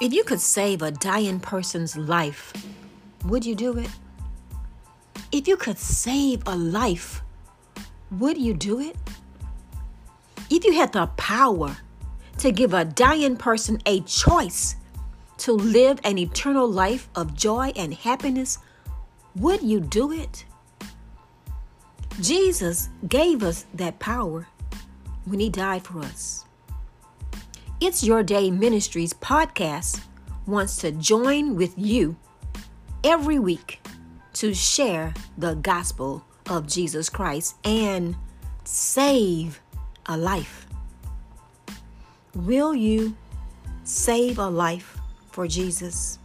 If you could save a dying person's life, would you do it? If you could save a life, would you do it? If you had the power to give a dying person a choice to live an eternal life of joy and happiness, would you do it? Jesus gave us that power when He died for us. It's Your Day Ministries podcast wants to join with you every week to share the gospel of Jesus Christ and save a life. Will you save a life for Jesus?